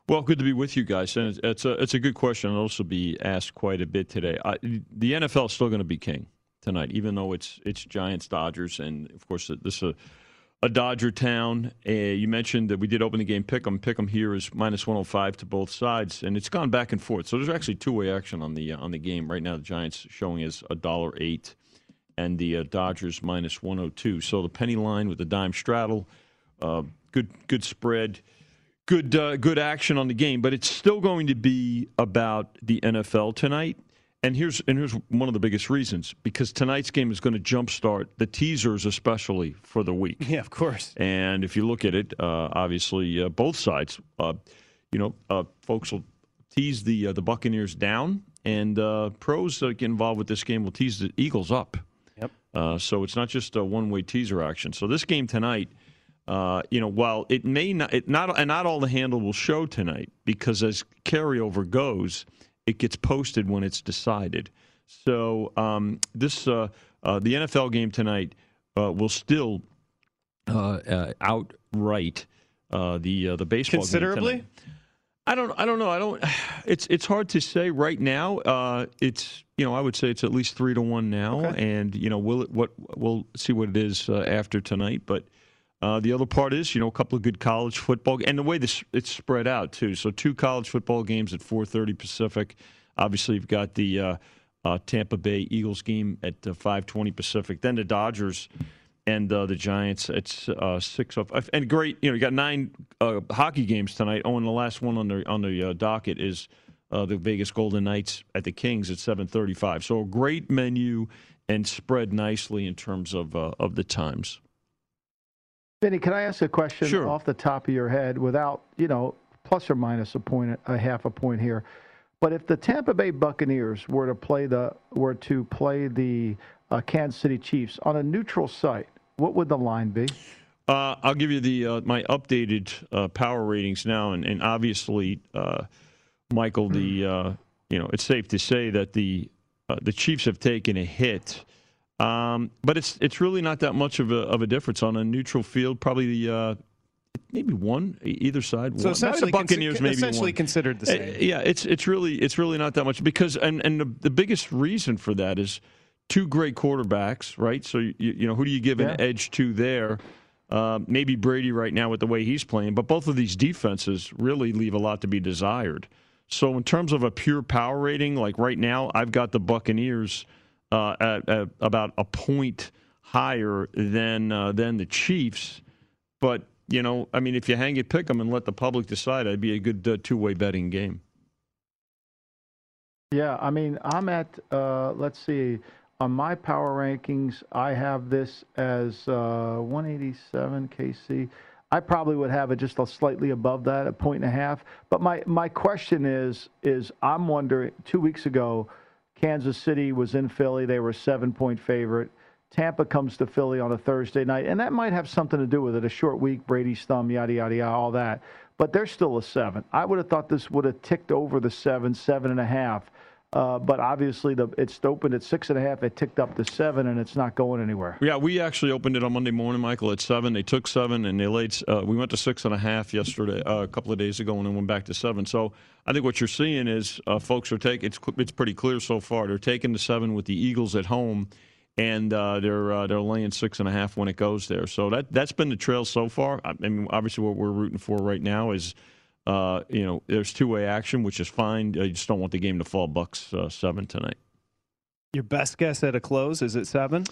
Speaker 8: Well, good to be with you guys, and it's, it's a it's a good question. It'll also be asked quite a bit today. I, the NFL is still going to be king tonight, even though it's it's Giants Dodgers, and of course this is a, a Dodger town. Uh, you mentioned that we did open the game Pick'em. Pick'em here is minus one hundred five to both sides, and it's gone back and forth. So there's actually two way action on the uh, on the game right now. The Giants showing is a dollar eight, and the uh, Dodgers minus 102. So the penny line with the dime straddle, uh, good good spread, good uh, good action on the game. But it's still going to be about the NFL tonight. And here's and here's one of the biggest reasons because tonight's game is going to jumpstart the teasers, especially for the week.
Speaker 2: Yeah, of course.
Speaker 8: And if you look at it, uh, obviously uh, both sides, uh, you know, uh, folks will tease the uh, the Buccaneers down, and uh, pros that get involved with this game will tease the Eagles up.
Speaker 2: Yep.
Speaker 8: so it's not just a one way teaser action. So this game tonight. you know, while it may not, it not, and not all the handle will show tonight because as carryover goes, it gets posted when it's decided. So um, this uh, uh, the NFL game tonight uh, will still outright the the baseball
Speaker 2: considerably.
Speaker 8: Game I don't. I don't know. I don't. It's it's hard to say right now. Uh, it's you know I would say it's at least three to one now,
Speaker 2: Okay.
Speaker 8: and you know we'll what we'll see what it is uh, after tonight. But uh, the other part is you know a couple of good college football and the way this it's spread out too. So two college football games at four thirty Pacific. Obviously you've got the uh, uh, Tampa Bay Eagles game at uh, five twenty Pacific. Then the Dodgers and uh, the Giants at uh, six of and great. You know, you got nine uh, hockey games tonight. Oh, and the last one on the on the uh, docket is uh, the Vegas Golden Knights at the Kings at seven thirty five. So a great menu and spread nicely in terms of uh, of the times.
Speaker 3: Vinny, can I ask a question
Speaker 8: Sure.
Speaker 3: off the top of your head without, you know, plus or minus a point, a half a point here? But if the Tampa Bay Buccaneers were to play the were to play the uh, Kansas City Chiefs on a neutral site, what would the line be?
Speaker 8: Uh, I'll give you the uh, my updated uh, power ratings now, and, and obviously, uh, Michael, the uh, you know it's safe to say that the uh, the Chiefs have taken a hit, um, but it's it's really not that much of a of a difference on a neutral field. Probably the uh, maybe one either side.
Speaker 2: So
Speaker 8: one.
Speaker 2: essentially,
Speaker 8: the Buccaneers maybe
Speaker 2: essentially
Speaker 8: one.
Speaker 2: considered the
Speaker 8: Uh,
Speaker 2: same.
Speaker 8: yeah, it's it's really it's really not that much because and and the, the biggest reason for that is two great quarterbacks, right? So you, you know who do you give
Speaker 3: Yeah.
Speaker 8: an edge to there? Uh, maybe Brady right now with the way he's playing, but both of these defenses really leave a lot to be desired. So in terms of a pure power rating, like right now, I've got the Buccaneers uh, at, at about a point higher than uh, than the Chiefs. But you know, I mean, if you hang it, pick them, and let the public decide, it'd be a good uh, two way betting game.
Speaker 3: Yeah, I mean, I'm at, uh, let's see, on my power rankings, I have this as uh, 187 KC. I probably would have it just slightly above that, a point and a half. But my, my question is, is I'm wondering, two weeks ago, Kansas City was in Philly. They were a seven point favorite. Tampa comes to Philly on a Thursday night, and that might have something to do with it. A short week, Brady's thumb, yada, yada, yada, all that. But they're still a seven. I would have thought this would have ticked over the seven, seven and a half. Uh, but obviously, the it's opened at six and a half. It ticked up to seven, and it's not going anywhere.
Speaker 8: Yeah, we actually opened it on Monday morning, Michael, at seven. They took seven, and they laid. Uh, we went to six and a half yesterday, uh, a couple of days ago, and then went back to seven. So I think what you're seeing is uh, folks are taking. It's it's pretty clear so far. They're taking the seven with the Eagles at home, and uh, they're uh, they're laying six and a half when it goes there. So that that's been the trail so far. I mean, obviously, what we're rooting for right now is. Uh, you know, there's two-way action, which is fine. I just don't want the game to fall Bucks uh, seven tonight.
Speaker 2: Your best guess at a close is it seven?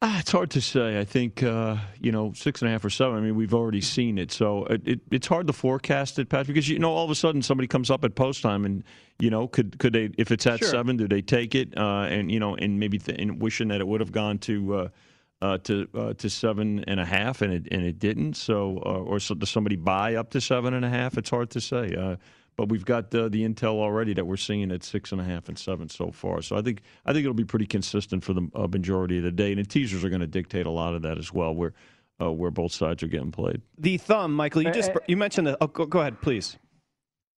Speaker 8: Ah, it's hard to say. I think uh, you know six and a half or seven. I mean, we've already seen it, so it, it, it's hard to forecast it, Pat, because you know all of a sudden somebody comes up at post time, and you know could could they if it's at
Speaker 2: Sure.
Speaker 8: seven, do they take it? Uh, and you know, and maybe th- and wishing that it would have gone to. Uh, uh, to uh, to seven and a half, and it and it didn't. So, uh, or so does somebody buy up to seven and a half? It's hard to say. Uh, but we've got uh, the intel already that we're seeing at six and a half and seven so far. So I think I think it'll be pretty consistent for the uh, majority of the day, and the teasers are going to dictate a lot of that as well, where uh, where both sides are getting played.
Speaker 2: The thumb, Michael. You just
Speaker 3: Eh, eh.
Speaker 2: you mentioned the. Oh, go, go ahead, please.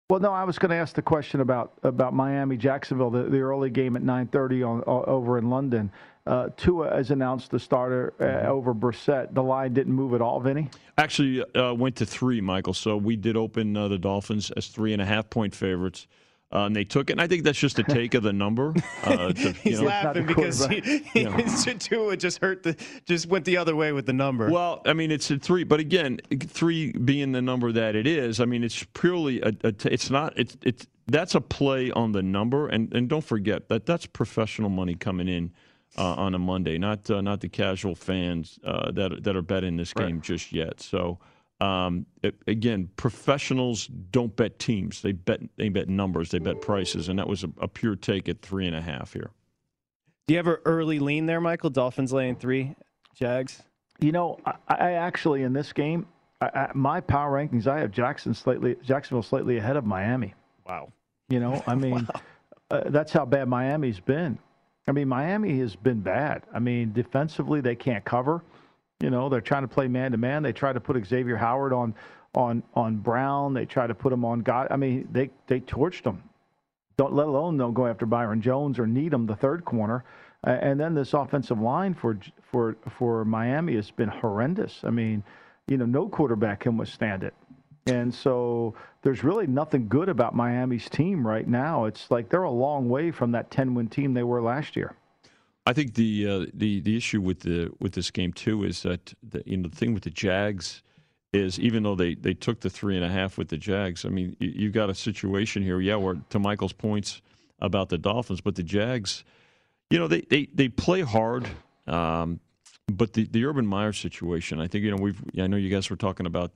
Speaker 3: Well, no, I was going to ask the question about about Miami Jacksonville, the, the early game at 9:30 on over in London. Uh, Tua has announced the starter uh, over Brissett. The line didn't move at all, Vinny.
Speaker 8: Actually, uh, went to three, Michael. So we did open uh, the Dolphins as three and a half point favorites. Uh, and they took it. And I think that's just a take of the number. Uh, to, you
Speaker 2: He's
Speaker 8: know.
Speaker 2: laughing because he, he Tua just hurt the just went the other way with the number.
Speaker 8: Well, I mean, it's a three, but again, three being the number that it is, I mean, it's purely a. a t- it's not. It's it's that's a play on the number, and and don't forget that that's professional money coming in uh, on a Monday, not uh, not the casual fans uh, that that are betting this game just yet. So um, it, again, professionals don't bet teams; they bet they bet numbers, they bet prices, and that was a, a pure take at three and a half here.
Speaker 2: Do you have an early lean there, Michael? Dolphins laying three, Jags.
Speaker 3: You know, I, I actually in this game, I, I, my power rankings, I have Jackson slightly, Jacksonville slightly ahead of Miami.
Speaker 2: Wow.
Speaker 3: You know, I mean, uh, that's how bad Miami's been. I mean, Miami has been bad. I mean, defensively they can't cover. You know, they're trying to play man to man. They try to put Xavier Howard on on on Brown. They try to put him on God. I mean, they they torched him. Don't let alone don't go after Byron Jones or Needham, the third corner. Uh, and then this offensive line for for for Miami has been horrendous. I mean, you know, no quarterback can withstand it. And so there's really nothing good about Miami's team right now. It's like they're a long way from that 10 win team they were last year.
Speaker 8: I think the uh, the the issue with the with this game too is that the, you know the thing with the Jags is even though they, they took the three and a half with the Jags, I mean you, you got a situation here, yeah, where to Michael's points about the Dolphins, but the Jags, you know they they, they play hard, um, but the the Urban Meyer situation, I think you know we've I know you guys were talking about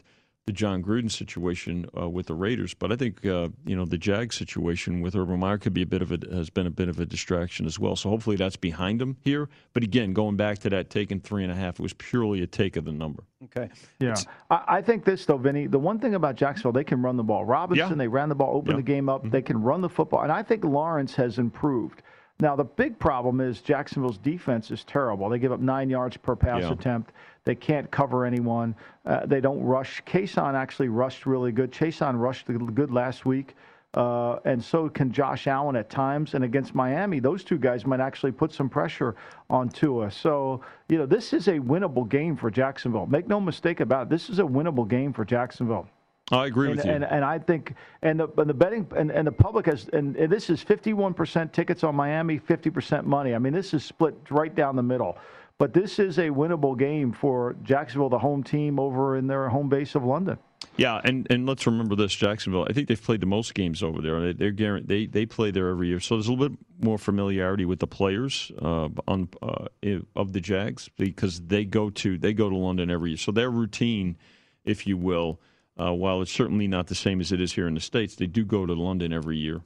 Speaker 8: the Jon Gruden situation uh, with the Raiders, but I think uh, you know the Jag situation with Urban Meyer could be a bit of a has been a bit of a distraction as well. So hopefully that's behind him here. But again, going back to that taking three and a half, it was purely a take of the number.
Speaker 2: Okay.
Speaker 3: Yeah, I, I, think this though, Vinny. The one thing about Jacksonville, they can run the ball. Robinson,
Speaker 8: Yeah.
Speaker 3: they ran the ball, opened
Speaker 8: Yeah.
Speaker 3: the game up. They can run the football, and I think Lawrence has improved. Now the big problem is Jacksonville's defense is terrible. They give up nine yards per pass
Speaker 8: Yeah.
Speaker 3: attempt. They can't cover anyone. Uh, they don't rush. Chaisson actually rushed really good. Chaisson rushed good last week. Uh, and so can Josh Allen at times. And against Miami, those two guys might actually put some pressure on Tua. So, you know, this is a winnable game for Jacksonville. Make no mistake about it. This is a winnable game for Jacksonville.
Speaker 8: I agree
Speaker 3: and,
Speaker 8: with you.
Speaker 3: And, and I think, and the, and the betting, and, and the public has, and, and this is 51% tickets on Miami, 50% money. I mean, this is split right down the middle. But this is a winnable game for Jacksonville, the home team over in their home base of London.
Speaker 8: Yeah, and, and let's remember this, Jacksonville. I think they've played the most games over there. They, they're guaran- they they play there every year, so there's a little bit more familiarity with the players uh, on uh, of the Jags because they go to they go to London every year. So their routine, if you will, uh, while it's certainly not the same as it is here in the states, they do go to London every year.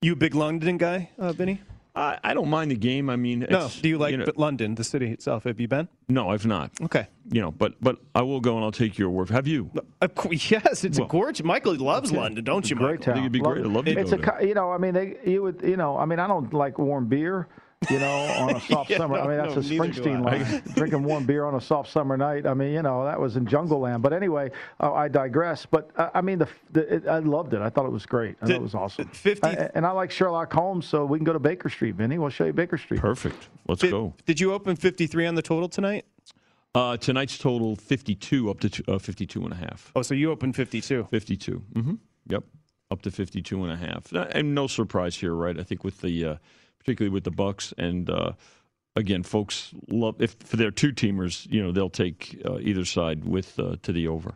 Speaker 2: You a big London guy, uh, Vinny?
Speaker 8: I, I don't mind the game. I mean,
Speaker 2: No.
Speaker 8: it's-
Speaker 2: Do you like
Speaker 8: know-
Speaker 2: London, the city itself? Have you been?
Speaker 8: No, I've not.
Speaker 2: Okay.
Speaker 8: You know, but but I will go and I'll take your word. Have you?
Speaker 2: Of yes, it's
Speaker 8: Well,
Speaker 2: a gorgeous. Michael loves
Speaker 8: okay.
Speaker 2: London, don't you,
Speaker 3: Great
Speaker 2: Michael?
Speaker 3: town.
Speaker 8: it'd be great. I'd love to
Speaker 3: it's
Speaker 8: go
Speaker 3: a,
Speaker 8: there.
Speaker 3: you know, I mean, they, you would, you know, I mean, I don't like warm beer, you know, on a soft
Speaker 2: Yeah,
Speaker 3: summer. I mean, that's
Speaker 2: no,
Speaker 3: a Springsteen
Speaker 2: I.
Speaker 3: line. Drinking warm beer on a soft summer night. I mean, you know, that was in Jungleland. But anyway, uh, I digress. But uh, I mean, the, the it, I loved it. I thought it was great. I thought it was awesome.
Speaker 2: 50
Speaker 3: I- and I like Sherlock Holmes, so we can go to Baker Street, Vinny. We'll show you Baker Street.
Speaker 8: Perfect. Let's
Speaker 2: Did,
Speaker 8: go.
Speaker 2: did you open 53 on the total tonight?
Speaker 8: Uh, tonight's total 52 up to t- uh, 52 and a half.
Speaker 2: Oh, so you opened 52.
Speaker 8: 52. Mm-hmm. Yep. Up to 52 and a half. Uh, And no surprise here, right? I think with the, uh, particularly with the Bucks and, uh, again, folks love, if for their two teamers, you know, they'll take uh, either side with, uh, to the over.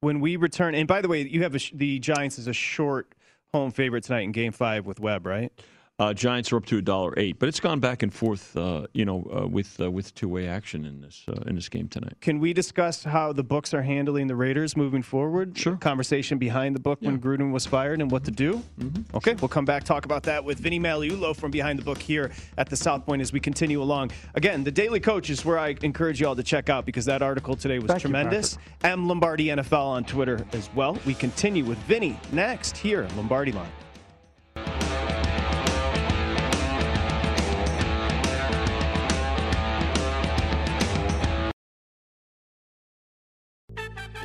Speaker 2: When we return, and by the way, you have a, the Giants as a short home favorite tonight in Game Five with Webb, right?
Speaker 8: Uh, Giants are up to a dollar eight, but it's gone back and forth, uh, you know, uh, with uh, with two way action in this uh, in this game tonight.
Speaker 2: Can we discuss how the books are handling the Raiders moving forward? Sure. Conversation behind the book when Gruden was fired and what to do. Mm-hmm. Okay, we'll come back talk about that with Vinny Magliulo from Behind the Book here at the South Point as we continue along. Again, the Daily Coach is where I encourage you all to check out because that article today was
Speaker 3: Thank you,
Speaker 2: tremendous. M Lombardi NFL on Twitter as well. We continue with Vinny next here on Lombardi Line.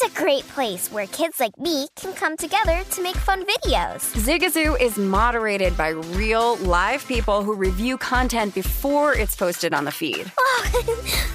Speaker 9: It's a great place where kids like me can come together to make fun videos.
Speaker 10: Zigazoo is moderated by real, live people who review content before it's posted on the feed.
Speaker 9: Oh,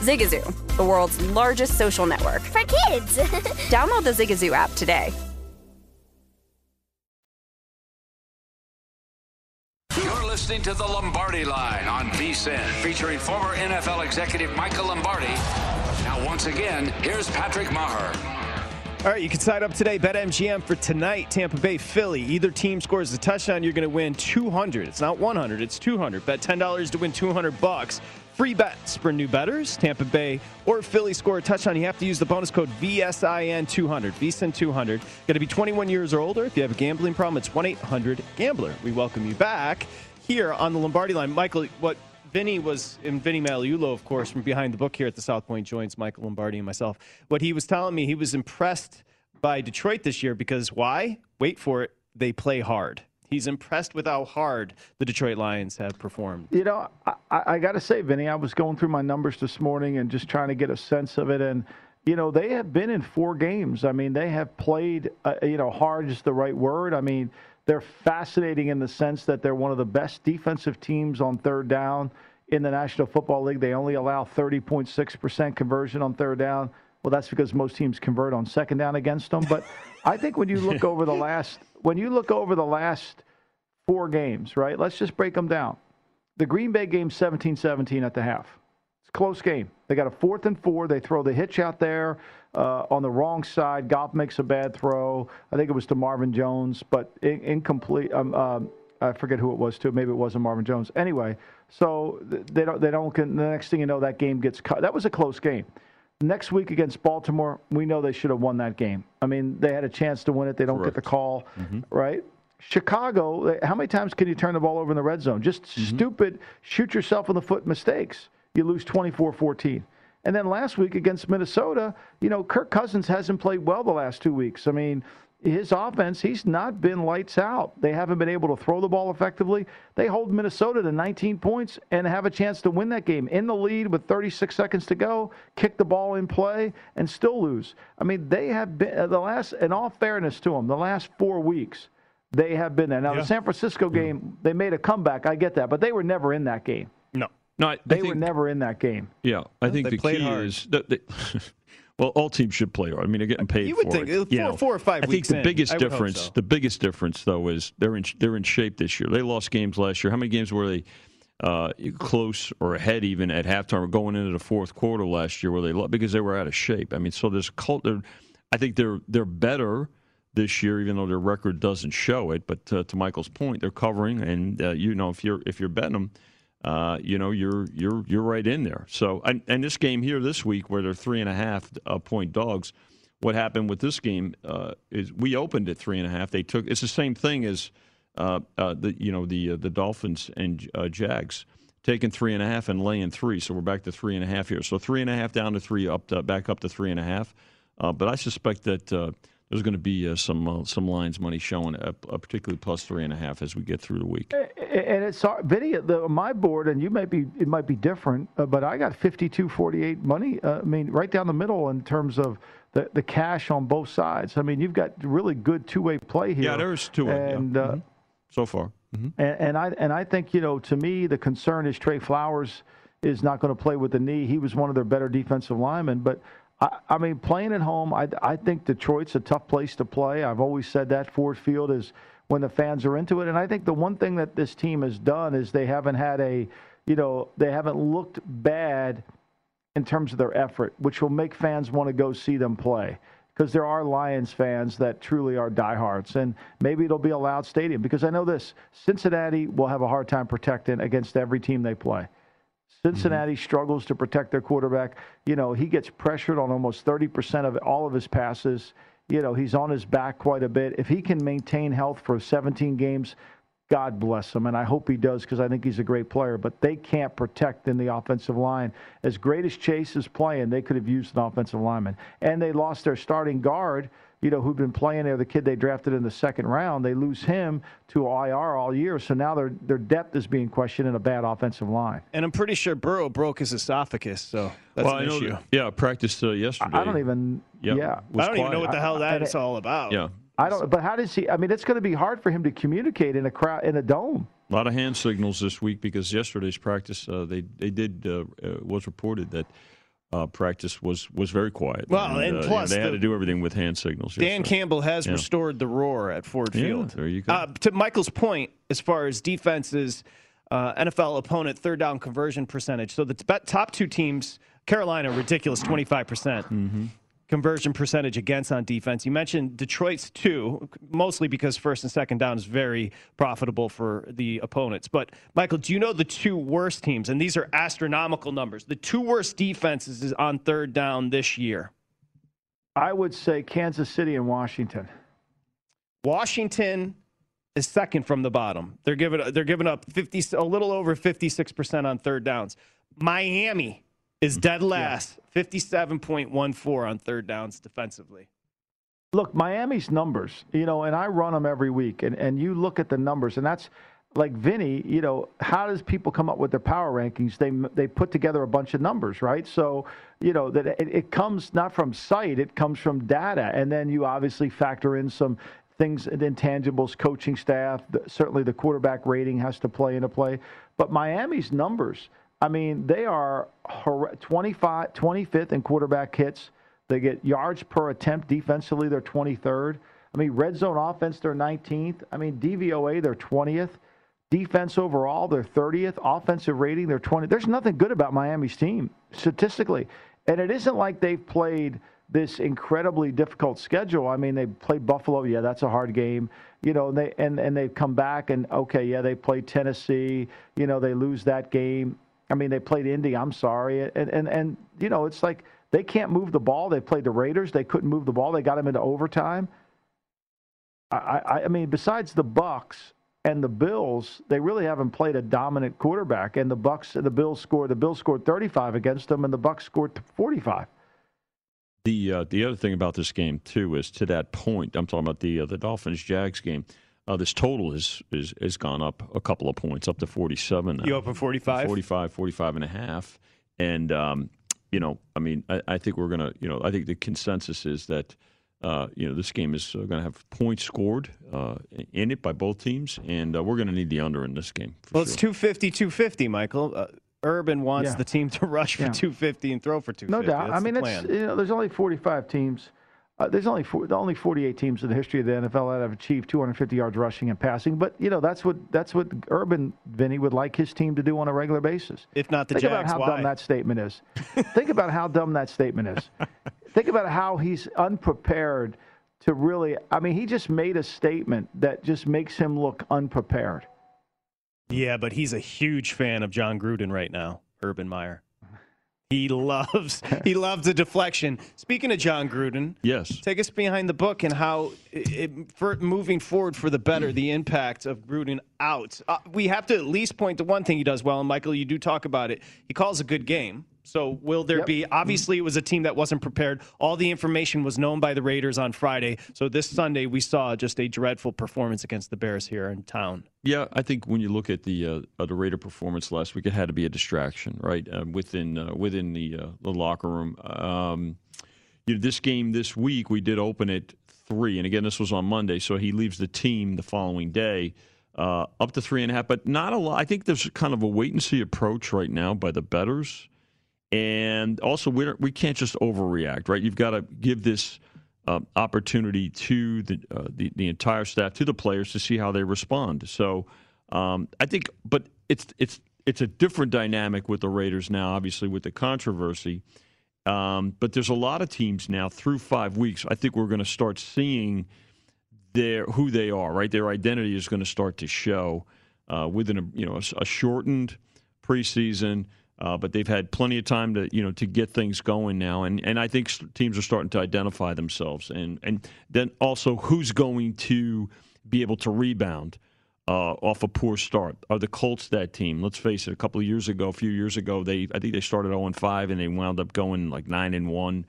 Speaker 10: Zigazoo, the world's largest social network.
Speaker 9: For kids.
Speaker 10: Download the Zigazoo app today.
Speaker 1: You're listening to the Lombardi Line on VSIN, featuring former NFL executive Michael Lombardi. Now, once again, here's Patrick Meagher.
Speaker 2: All right, you can sign up today. BetMGM for tonight, Tampa Bay, Philly. Either team scores a touchdown, you're going to win 200. It's not 100, it's 200. Bet $10 to win 200 bucks. Free bets for new betters. Tampa Bay or Philly score a touchdown. You have to use the bonus code VSIN200. VSIN200. Got to be 21 years or older. If you have a gambling problem, it's 1 800 Gambler. We welcome you back here on the Lombardi line. Michael, what Vinny was, and Vinny Magliulo, of course, from behind the book here at the South Point, joins Michael Lombardi and myself. What he was telling me, he was impressed by Detroit this year because why? Wait for it. They play hard. He's impressed with how hard the Detroit Lions have performed.
Speaker 3: You know, I, I got to say, Vinny, I was going through my numbers this morning and just trying to get a sense of it. And, you know, they have been in four games. I mean, they have played, uh, you know, hard is the right word. I mean, they're fascinating in the sense that they're one of the best defensive teams on third down in the National Football League. They only allow 30.6% conversion on third down. Well, that's because most teams convert on second down against them. But I think when you look over the last when you look over the last four games, right? Let's just break them down. The Green Bay game 17-17 at the half. It's a close game. They got a fourth and four. They throw the hitch out there uh, on the wrong side. Goff makes a bad throw. I think it was to Marvin Jones, but in, incomplete. Um, um, I forget who it was to. Maybe it wasn't Marvin Jones. Anyway, so they don't. They don't. The next thing you know, that game gets cut. That was a close game. Next week against Baltimore, we know they should have won that game. I mean, they had a chance to win it. They don't get the call, mm-hmm. right? Chicago, how many times can you turn the ball over in the red zone? Just mm-hmm. stupid, shoot yourself in the foot mistakes. You lose 24 14. And then last week against Minnesota, you know, Kirk Cousins hasn't played well the last two weeks. I mean, his offense, he's not been lights out. They haven't been able to throw the ball effectively. They hold Minnesota to 19 points and have a chance to win that game in the lead with 36 seconds to go, kick the ball in play, and still lose. I mean, they have been, uh, the last, in all fairness to them, the last four weeks, they have been there. Now,
Speaker 8: Yeah.
Speaker 3: the San Francisco game, they made a comeback. I get that, but they were never in that game.
Speaker 2: No.
Speaker 8: No, I, I
Speaker 3: They
Speaker 8: think,
Speaker 3: were never in that game.
Speaker 8: Yeah, I think
Speaker 2: they
Speaker 8: the key
Speaker 2: hard.
Speaker 8: is that they, well, all teams should play hard. I mean, they're getting paid
Speaker 2: You would
Speaker 8: for
Speaker 2: think,
Speaker 8: it.
Speaker 2: four- four or five
Speaker 8: I think the
Speaker 2: in,
Speaker 8: biggest
Speaker 2: I would hope
Speaker 8: difference,
Speaker 2: so.
Speaker 8: the biggest difference though, is they're in they're in shape this year. They lost games last year. How many games were they? uh, close or ahead even at halftime or going into the fourth quarter last year where they because they were out of shape. I mean, so there's cult. I think they're they're better this year, even though their record doesn't show it. But uh, to Michael's point, they're covering, and uh, you know if you're if you're betting them, uh, you know you're you're you're right in there. So and, and, this game here this week, where they're three and a half uh, point dogs, what happened with this game uh, is we opened at three and a half. They took it's the same thing as uh, the you know the the Dolphins and Jags taking three and a half and laying three. So we're back to three and a half here. So three and a half down to three, up to, back up to three and a half. but I suspect that there's going to be uh, some uh, some lines money showing, uh, particularly plus three and a half as we get through the week.
Speaker 3: And it's Vinny, the, my board, and you might be it might be different, uh, but I got 52-48 money. Uh, I mean, right down the middle in terms of the, the cash on both sides. I mean, you've got really good two way play here.
Speaker 8: Yeah, there's two way. And yeah. Uh, mm-hmm. so far.
Speaker 3: Mm-hmm. And, and I and I think you know to me the concern is Trey Flowers is not going to play with the knee. He was one of their better defensive linemen, but I, I mean, playing at home, I, I think Detroit's a tough place to play. I've always said that Ford Field is when the fans are into it. And I think the one thing that this team has done is they haven't had a, you know, they haven't looked bad in terms of their effort, which will make fans want to go see them play. Because there are Lions fans that truly are diehards. And maybe it'll be a loud stadium. Because I know this Cincinnati will have a hard time protecting against every team they play. Cincinnati mm-hmm. struggles to protect their quarterback. You know, he gets pressured on almost 30% of all of his passes. You know, he's on his back quite a bit. If he can maintain health for 17 games, God bless him. And I hope he does because I think he's a great player. But they can't protect in the offensive line. As great as Chase is playing, they could have used an offensive lineman. And they lost their starting guard you know, who'd been playing there, the kid they drafted in the second round, they lose him to IR all year. So now their their depth is being questioned in a bad offensive line.
Speaker 2: And I'm pretty sure Burrow broke his esophagus, so that's
Speaker 8: well,
Speaker 2: an issue.
Speaker 8: Yeah, practiced uh, yesterday.
Speaker 3: I don't even. Yep. Yeah,
Speaker 2: I don't quiet. even know what the hell that is all about.
Speaker 8: Yeah.
Speaker 3: I don't. But how does he? I mean, it's going to be hard for him to communicate in a crowd in a dome.
Speaker 8: A lot of hand signals this week because yesterday's practice, uh, they they did uh, uh was reported that uh, practice was was very quiet.
Speaker 2: Well, and, and uh, plus
Speaker 8: they
Speaker 2: the,
Speaker 8: had to do everything with hand signals.
Speaker 2: Dan Campbell has
Speaker 8: yeah.
Speaker 2: restored the roar at Ford Field.
Speaker 8: Yeah, there you go. Uh,
Speaker 2: to Michael's point, as far as defenses, uh, NFL opponent third down conversion percentage. So the top two teams, Carolina, ridiculous twenty five percent. Conversion percentage against on defense. You mentioned Detroit's two, mostly because first and second down is very profitable for the opponents. But Michael, do you know the two worst teams? And these are astronomical numbers. The two worst defenses is on third down this year.
Speaker 3: I would say Kansas City and Washington.
Speaker 2: Washington is second from the bottom. They're giving they're giving up 50 a little over 56% on third downs. Miami is mm. dead last, yeah. 57.14 on third downs defensively.
Speaker 3: Look, Miami's numbers, you know, and I run them every week, and, and you look at the numbers, and that's like Vinny, you know, how does people come up with their power rankings? They they put together a bunch of numbers, right? So, you know, that it, it comes not from sight, it comes from data, and then you obviously factor in some things, and intangibles, coaching staff. Certainly, the quarterback rating has to play into play. But Miami's numbers, I mean, they are 25, 25th in quarterback hits. They get yards per attempt defensively, they're 23rd. I mean, red zone offense, they're 19th. I mean, DVOA, they're 20th. Defense overall, they're 30th. Offensive rating, they're 20. There's nothing good about Miami's team statistically. And it isn't like they've played this incredibly difficult schedule. I mean, they played Buffalo. Yeah, that's a hard game. You know, and they and, and they've come back and okay, yeah, they played Tennessee. You know, they lose that game. I mean, they played Indy. I'm sorry, and and and you know, it's like they can't move the ball. They played the Raiders. They couldn't move the ball. They got them into overtime. I, I, I mean, besides the Bucks and the Bills, they really haven't played a dominant quarterback. And the Bucks, and the Bills scored. The Bills scored 35 against them, and the Bucks scored 45.
Speaker 8: The uh, the other thing about this game too is to that point. I'm talking about the uh, the Dolphins Jags game. Uh, this total is, is is gone up a couple of points, up to 47 now.
Speaker 2: You up open 45?
Speaker 8: 45, 45 and a half. And, um, you know, I mean, I, I think we're going to, you know, I think the consensus is that, uh, you know, this game is uh, going to have points scored uh, in it by both teams, and uh, we're going to need the under in this game.
Speaker 2: Well,
Speaker 8: sure.
Speaker 2: it's 250 250, Michael. Uh, Urban wants
Speaker 3: Yeah.
Speaker 2: the team to rush for
Speaker 3: Yeah.
Speaker 2: 250 and throw for 250.
Speaker 3: No doubt.
Speaker 2: That's
Speaker 3: I mean, it's you know, there's only 45 teams. Uh, there's only four, only 48 teams in the history of the NFL that have achieved 250 yards rushing and passing. But you know that's what that's what Urban Vinny would like his team to do on a regular basis.
Speaker 2: If not the
Speaker 3: Think about how
Speaker 2: why?
Speaker 3: dumb that statement is. Think about how dumb that statement is. Think about how he's unprepared to really. I mean, he just made a statement that just makes him look unprepared.
Speaker 2: Yeah, but he's a huge fan of Jon Gruden right now, Urban Meyer. He loves he loves the deflection. Speaking of Jon Gruden,
Speaker 8: yes,
Speaker 2: take us behind the book and how it- for moving forward for the better, the impact of Gruden out. Uh, we have to at least point to one thing he does well, and Michael, you do talk about it. He calls a good game. So will there be? Obviously, it was a team that wasn't prepared. All the information was known by the Raiders on Friday. So this Sunday, we saw just a dreadful performance against the Bears here in town.
Speaker 8: Yeah, I think when you look at the uh, uh, the Raider performance last week, it had to be a distraction, right? Uh, within uh, within the uh, the locker room. Um, you know, this game this week we did open at three, and again, this was on Monday, so he leaves the team the following day uh, up to three and a half, but not a lot. I think there's kind of a wait and see approach right now by the betters, and also we we can't just overreact, right? You've got to give this uh, opportunity to the, uh, the the entire staff, to the players, to see how they respond. So um, I think, but it's it's it's a different dynamic with the Raiders now, obviously with the controversy. Um, but there's a lot of teams now through five weeks. I think we're going to start seeing their who they are. Right, their identity is going to start to show uh, within a you know a, a shortened preseason. Uh, but they've had plenty of time to you know to get things going now, and, and I think teams are starting to identify themselves, and and then also who's going to be able to rebound uh, off a poor start. Are the Colts that team? Let's face it. A couple of years ago, a few years ago, they I think they started 0 and 5, and they wound up going like 9 and 1.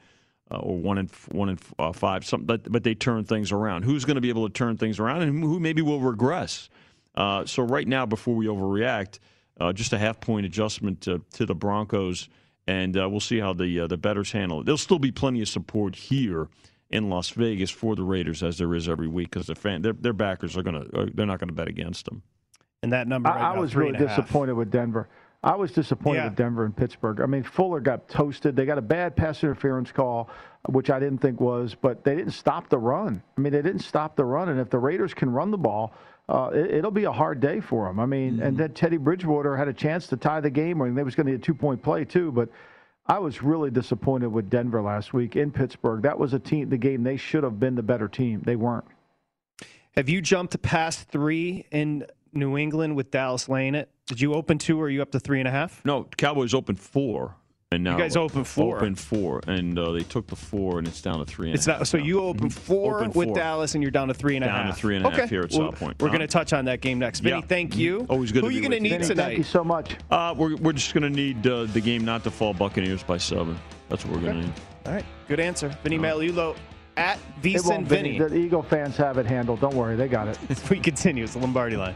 Speaker 8: Uh, or one and one and uh, five, something, but but they turn things around. Who's going to be able to turn things around, and who maybe will regress? Uh, so right now, before we overreact, uh, just a half point adjustment to, to the Broncos, and uh, we'll see how the uh, the betters handle it. There'll still be plenty of support here in Las Vegas for the Raiders, as there is every week, because the fan their, their backers are gonna uh, they're not going to bet against them.
Speaker 2: And that number,
Speaker 3: I,
Speaker 2: right
Speaker 3: I
Speaker 2: now,
Speaker 3: was really
Speaker 2: and half.
Speaker 3: disappointed with Denver. I was disappointed
Speaker 2: Yeah.
Speaker 3: with Denver and Pittsburgh. I mean, Fuller got toasted. They got a bad pass interference call, which I didn't think was, but they didn't stop the run. I mean, they didn't stop the run. And if the Raiders can run the ball, uh, it, it'll be a hard day for them. I mean, and then Teddy Bridgewater had a chance to tie the game, or they was going to be a two point play too. But I was really disappointed with Denver last week in Pittsburgh. That was a team, the game they should have been the better team. They weren't.
Speaker 2: Have you jumped past three in New England with Dallas laying it? Did you open two or are you up to three and a half?
Speaker 8: No, Cowboys open four, and now
Speaker 2: guys open four.
Speaker 8: Open four, and uh, they took the four, and it's down to three and a
Speaker 2: It's
Speaker 8: half
Speaker 2: not. So
Speaker 8: now.
Speaker 2: you open four
Speaker 8: Open
Speaker 2: with
Speaker 8: four.
Speaker 2: Dallas, and you're down to three and a half.
Speaker 8: Down to three and a half
Speaker 2: okay.
Speaker 8: here at
Speaker 2: Well,
Speaker 8: South Point.
Speaker 2: We're
Speaker 8: Huh?
Speaker 2: going to touch on that game next. Vinny,
Speaker 8: Yeah.
Speaker 2: thank you.
Speaker 8: Always good
Speaker 2: Who are you going to need
Speaker 3: Vinny,
Speaker 2: tonight?
Speaker 3: Thank you so much.
Speaker 8: Uh, we're, we're just going to need uh, the game not to fall Buccaneers by seven. That's what we're going to need.
Speaker 2: All right, good answer. Vinny Magliulo at
Speaker 3: It
Speaker 2: VSIN. Vinny.
Speaker 3: The Eagle fans have it handled. Don't worry, they got it.
Speaker 2: we continue. It's the Lombardi line.